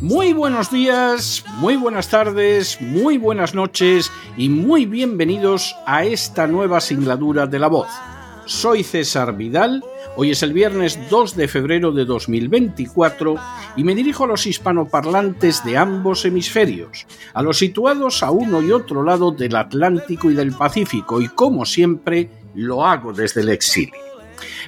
Muy buenos días, muy buenas tardes, muy buenas noches y muy bienvenidos a esta nueva singladura de la voz. Soy César Vidal, hoy es el viernes 2 de febrero de 2024 y me dirijo a los hispanoparlantes de ambos hemisferios, a los situados a uno y otro lado del Atlántico y del Pacífico y como siempre lo hago desde el exilio.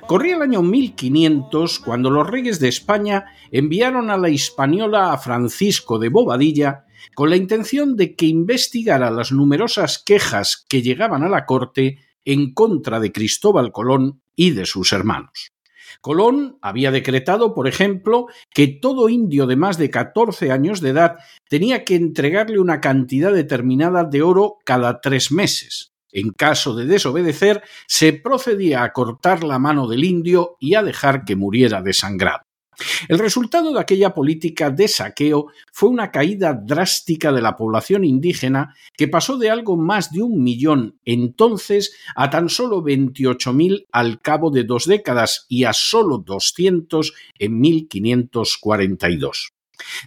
Corría el año 1500 cuando los reyes de España enviaron a la Hispaniola a Francisco de Bobadilla con la intención de que investigara las numerosas quejas que llegaban a la corte en contra de Cristóbal Colón y de sus hermanos. Colón había decretado, por ejemplo, que todo indio de más de 14 años de edad tenía que entregarle una cantidad determinada de oro cada tres meses, en caso de desobedecer, se procedía a cortar la mano del indio y a dejar que muriera desangrado. El resultado de aquella política de saqueo fue una caída drástica de la población indígena que pasó de algo más de un millón entonces a tan solo 28.000 al cabo de dos décadas y a solo 200 en 1542.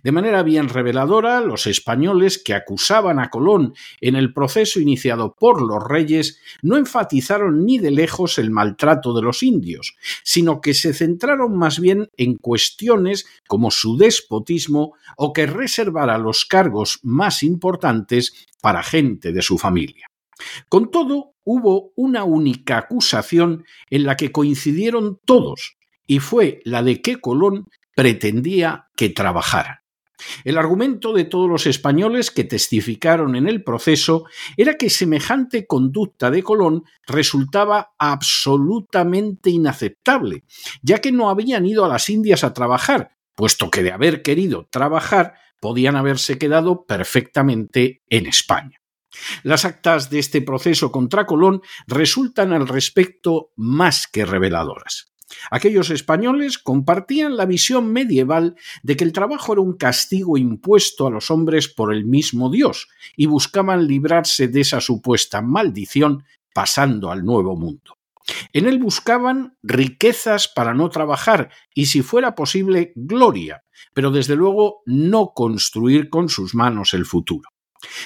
De manera bien reveladora, los españoles que acusaban a Colón en el proceso iniciado por los reyes no enfatizaron ni de lejos el maltrato de los indios, sino que se centraron más bien en cuestiones como su despotismo o que reservara los cargos más importantes para gente de su familia. Con todo, hubo una única acusación en la que coincidieron todos, y fue la de que Colón pretendía que trabajara. El argumento de todos los españoles que testificaron en el proceso era que semejante conducta de Colón resultaba absolutamente inaceptable, ya que no habían ido a las Indias a trabajar, puesto que de haber querido trabajar podían haberse quedado perfectamente en España. Las actas de este proceso contra Colón resultan al respecto más que reveladoras. Aquellos españoles compartían la visión medieval de que el trabajo era un castigo impuesto a los hombres por el mismo Dios y buscaban librarse de esa supuesta maldición pasando al nuevo mundo. En él buscaban riquezas para no trabajar y, si fuera posible, gloria, pero desde luego no construir con sus manos el futuro.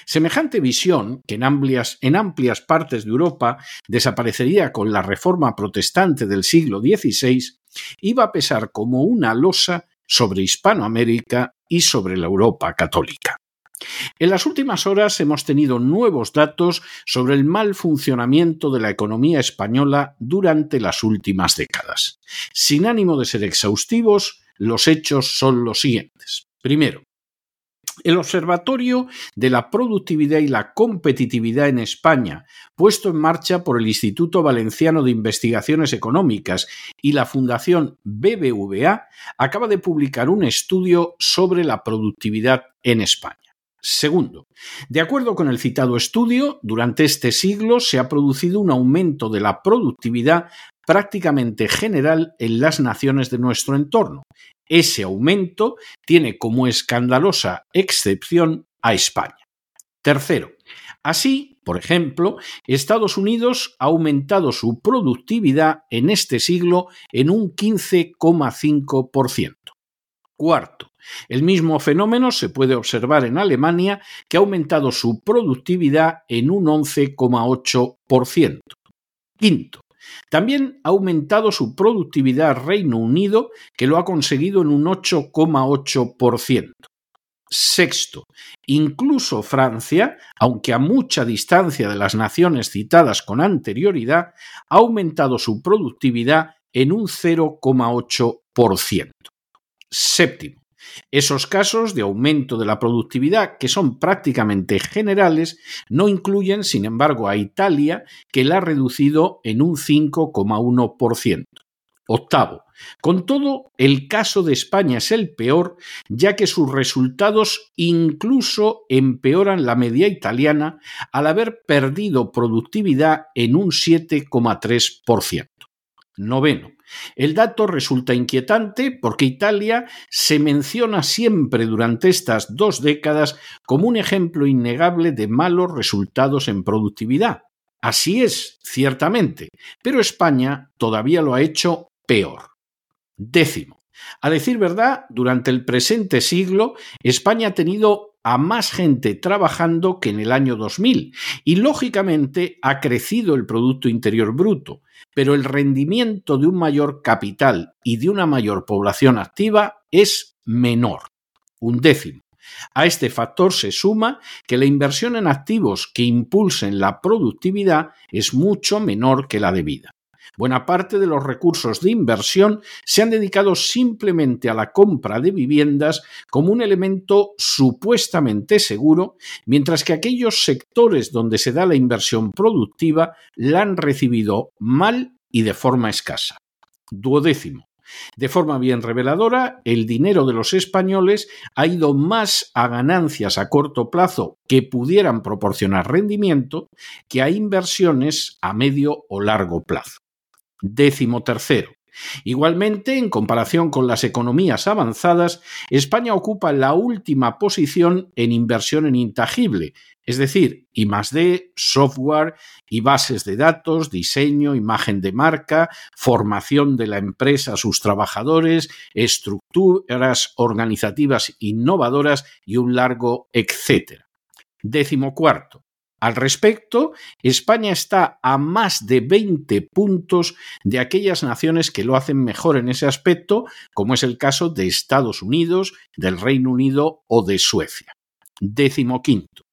Semejante visión, que en amplias, partes de Europa desaparecería con la reforma protestante del siglo XVI, iba a pesar como una losa sobre Hispanoamérica y sobre la Europa católica. En las últimas horas hemos tenido nuevos datos sobre el mal funcionamiento de la economía española durante las últimas décadas. Sin ánimo de ser exhaustivos, los hechos son los siguientes. Primero, el Observatorio de la Productividad y la Competitividad en España, puesto en marcha por el Instituto Valenciano de Investigaciones Económicas y la Fundación BBVA, acaba de publicar un estudio sobre la productividad en España. Segundo, de acuerdo con el citado estudio, durante este siglo se ha producido un aumento de la productividad prácticamente general en las naciones de nuestro entorno, ese aumento tiene como escandalosa excepción a España. Tercero, así, por ejemplo, Estados Unidos ha aumentado su productividad en este siglo en un 15,5%. Cuarto, el mismo fenómeno se puede observar en Alemania, que ha aumentado su productividad en un 11,8%. Quinto, también ha aumentado su productividad Reino Unido, que lo ha conseguido en un 8,8%. Sexto, incluso Francia, aunque a mucha distancia de las naciones citadas con anterioridad, ha aumentado su productividad en un 0,8%. Séptimo, esos casos de aumento de la productividad, que son prácticamente generales, no incluyen, sin embargo, a Italia, que la ha reducido en un 5,1%. Octavo, con todo, el caso de España es el peor, ya que sus resultados incluso empeoran la media italiana al haber perdido productividad en un 7,3%. Noveno. El dato resulta inquietante porque Italia se menciona siempre durante estas dos décadas como un ejemplo innegable de malos resultados en productividad. Así es, ciertamente, pero España todavía lo ha hecho peor. Décimo. A decir verdad, durante el presente siglo, España ha tenido a más gente trabajando que en el año 2000 y lógicamente ha crecido el Producto Interior Bruto, pero el rendimiento de un mayor capital y de una mayor población activa es menor, un décimo. A este factor se suma que la inversión en activos que impulsen la productividad es mucho menor que la debida. Buena parte de los recursos de inversión se han dedicado simplemente a la compra de viviendas como un elemento supuestamente seguro, mientras que aquellos sectores donde se da la inversión productiva la han recibido mal y de forma escasa. Duodécimo. De forma bien reveladora, el dinero de los españoles ha ido más a ganancias a corto plazo que pudieran proporcionar rendimiento que a inversiones a medio o largo plazo décimo tercero. Igualmente, en comparación con las economías avanzadas, España ocupa la última posición en inversión en intangible, es decir, I+D, software y bases de datos, diseño, imagen de marca, formación de la empresa a sus trabajadores, estructuras organizativas innovadoras y un largo etcétera. Décimo cuarto. Al respecto, España está a más de 20 puntos de aquellas naciones que lo hacen mejor en ese aspecto, como es el caso de Estados Unidos, del Reino Unido o de Suecia. Décimo quinto.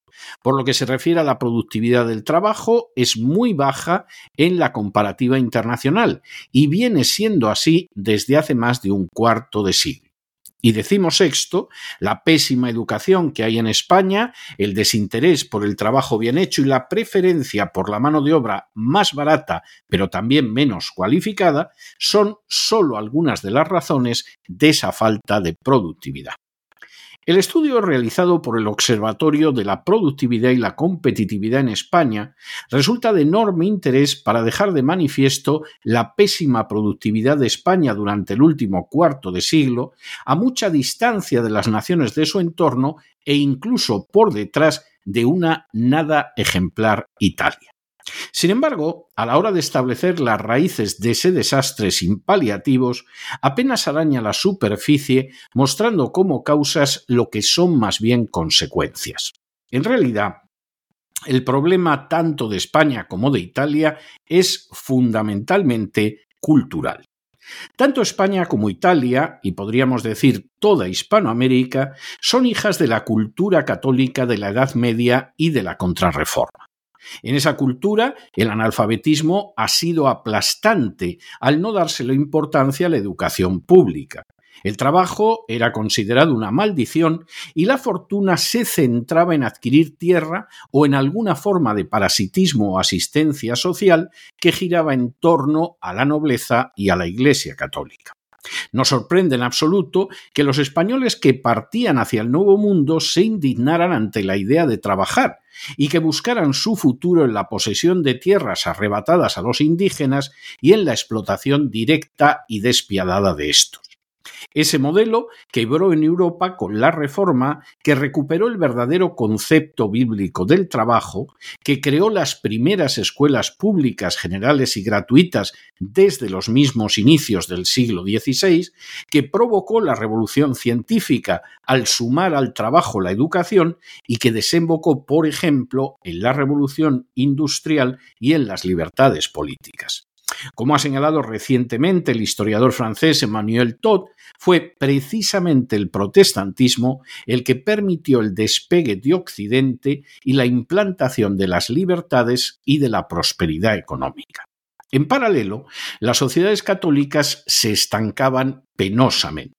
Por lo que se refiere a la productividad del trabajo, es muy baja en la comparativa internacional y viene siendo así desde hace más de un cuarto de siglo. Y decimos sexto, la pésima educación que hay en España, el desinterés por el trabajo bien hecho y la preferencia por la mano de obra más barata, pero también menos cualificada, son solo algunas de las razones de esa falta de productividad. El estudio realizado por el Observatorio de la Productividad y la Competitividad en España resulta de enorme interés para dejar de manifiesto la pésima productividad de España durante el último cuarto de siglo, a mucha distancia de las naciones de su entorno e incluso por detrás de una nada ejemplar Italia. Sin embargo, a la hora de establecer las raíces de ese desastre sin paliativos, apenas araña la superficie mostrando como causas lo que son más bien consecuencias. En realidad, el problema tanto de España como de Italia es fundamentalmente cultural. Tanto España como Italia, y podríamos decir toda Hispanoamérica, son hijas de la cultura católica de la Edad Media y de la Contrarreforma. En esa cultura, el analfabetismo ha sido aplastante al no dárselo importancia a la educación pública. El trabajo era considerado una maldición y la fortuna se centraba en adquirir tierra o en alguna forma de parasitismo o asistencia social que giraba en torno a la nobleza y a la Iglesia católica. No sorprende en absoluto que los españoles que partían hacia el Nuevo Mundo se indignaran ante la idea de trabajar y que buscaran su futuro en la posesión de tierras arrebatadas a los indígenas y en la explotación directa y despiadada de estos. Ese modelo quebró en Europa con la reforma que recuperó el verdadero concepto bíblico del trabajo, que creó las primeras escuelas públicas generales y gratuitas desde los mismos inicios del siglo XVI, que provocó la revolución científica al sumar al trabajo la educación y que desembocó, por ejemplo, en la revolución industrial y en las libertades políticas. Como ha señalado recientemente el historiador francés Emmanuel Todd, fue precisamente el protestantismo el que permitió el despegue de Occidente y la implantación de las libertades y de la prosperidad económica. En paralelo, las sociedades católicas se estancaban penosamente.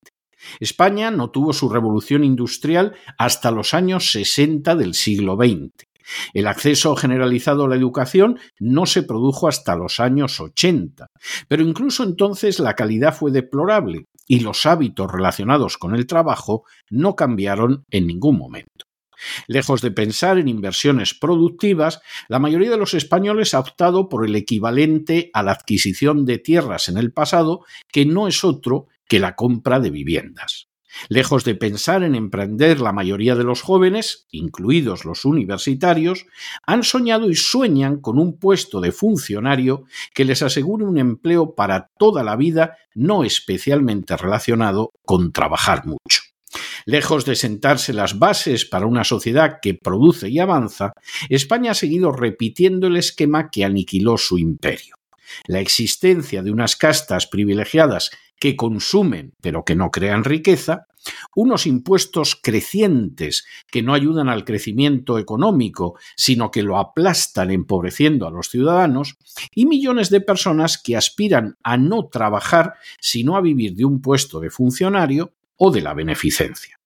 España no tuvo su revolución industrial hasta los años 60 del siglo XX. El acceso generalizado a la educación no se produjo hasta los años 80, pero incluso entonces la calidad fue deplorable y los hábitos relacionados con el trabajo no cambiaron en ningún momento. Lejos de pensar en inversiones productivas, la mayoría de los españoles ha optado por el equivalente a la adquisición de tierras en el pasado, que no es otro que la compra de viviendas. Lejos de pensar en emprender, la mayoría de los jóvenes, incluidos los universitarios, han soñado y sueñan con un puesto de funcionario que les asegure un empleo para toda la vida, no especialmente relacionado con trabajar mucho. Lejos de sentarse las bases para una sociedad que produce y avanza, España ha seguido repitiendo el esquema que aniquiló su imperio. La existencia de unas castas privilegiadas que consumen pero que no crean riqueza, unos impuestos crecientes que no ayudan al crecimiento económico, sino que lo aplastan empobreciendo a los ciudadanos, y millones de personas que aspiran a no trabajar, sino a vivir de un puesto de funcionario o de la beneficencia.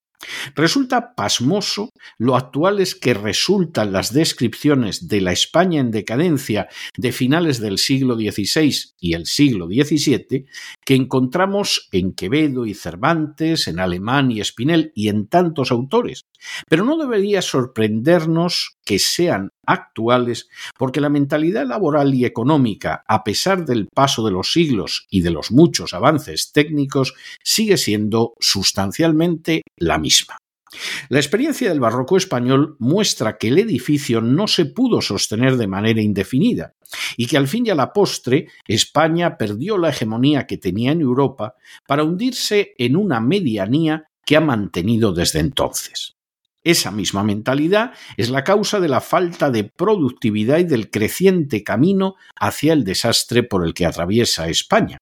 Resulta pasmoso lo actuales que resultan las descripciones de la España en decadencia de finales del siglo XVI y el siglo XVII que encontramos en Quevedo y Cervantes, en Alemán y Espinel y en tantos autores. Pero no debería sorprendernos que sean actuales porque la mentalidad laboral y económica, a pesar del paso de los siglos y de los muchos avances técnicos, sigue siendo sustancialmente la misma. La experiencia del barroco español muestra que el edificio no se pudo sostener de manera indefinida y que al fin y a la postre España perdió la hegemonía que tenía en Europa para hundirse en una medianía que ha mantenido desde entonces. Esa misma mentalidad es la causa de la falta de productividad y del creciente camino hacia el desastre por el que atraviesa España.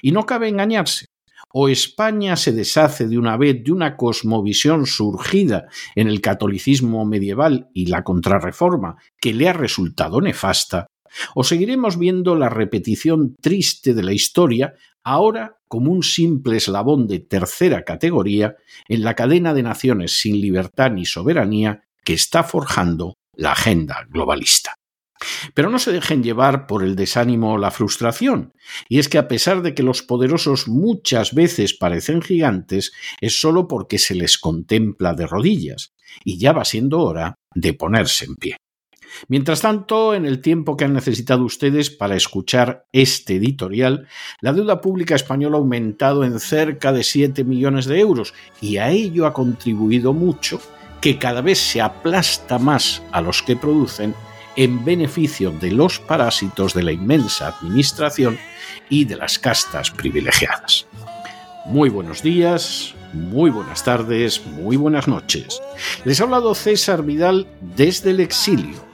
Y no cabe engañarse. O España se deshace de una vez de una cosmovisión surgida en el catolicismo medieval y la contrarreforma que le ha resultado nefasta, o seguiremos viendo la repetición triste de la historia ahora como un simple eslabón de tercera categoría en la cadena de naciones sin libertad ni soberanía que está forjando la agenda globalista. Pero no se dejen llevar por el desánimo o la frustración, y es que a pesar de que los poderosos muchas veces parecen gigantes, es solo porque se les contempla de rodillas, y ya va siendo hora de ponerse en pie. Mientras tanto, en el tiempo que han necesitado ustedes para escuchar este editorial, la deuda pública española ha aumentado en cerca de 7 millones de euros y a ello ha contribuido mucho que cada vez se aplasta más a los que producen en beneficio de los parásitos de la inmensa administración y de las castas privilegiadas. Muy buenos días, muy buenas tardes, muy buenas noches. Les ha hablado César Vidal desde el exilio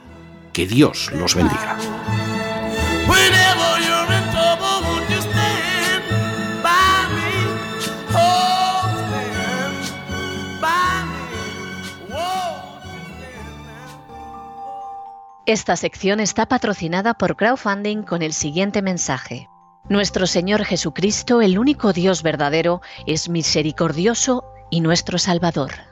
que Dios los bendiga. Esta sección está patrocinada por crowdfunding con el siguiente mensaje. Nuestro Señor Jesucristo, el único Dios verdadero, es misericordioso y nuestro Salvador.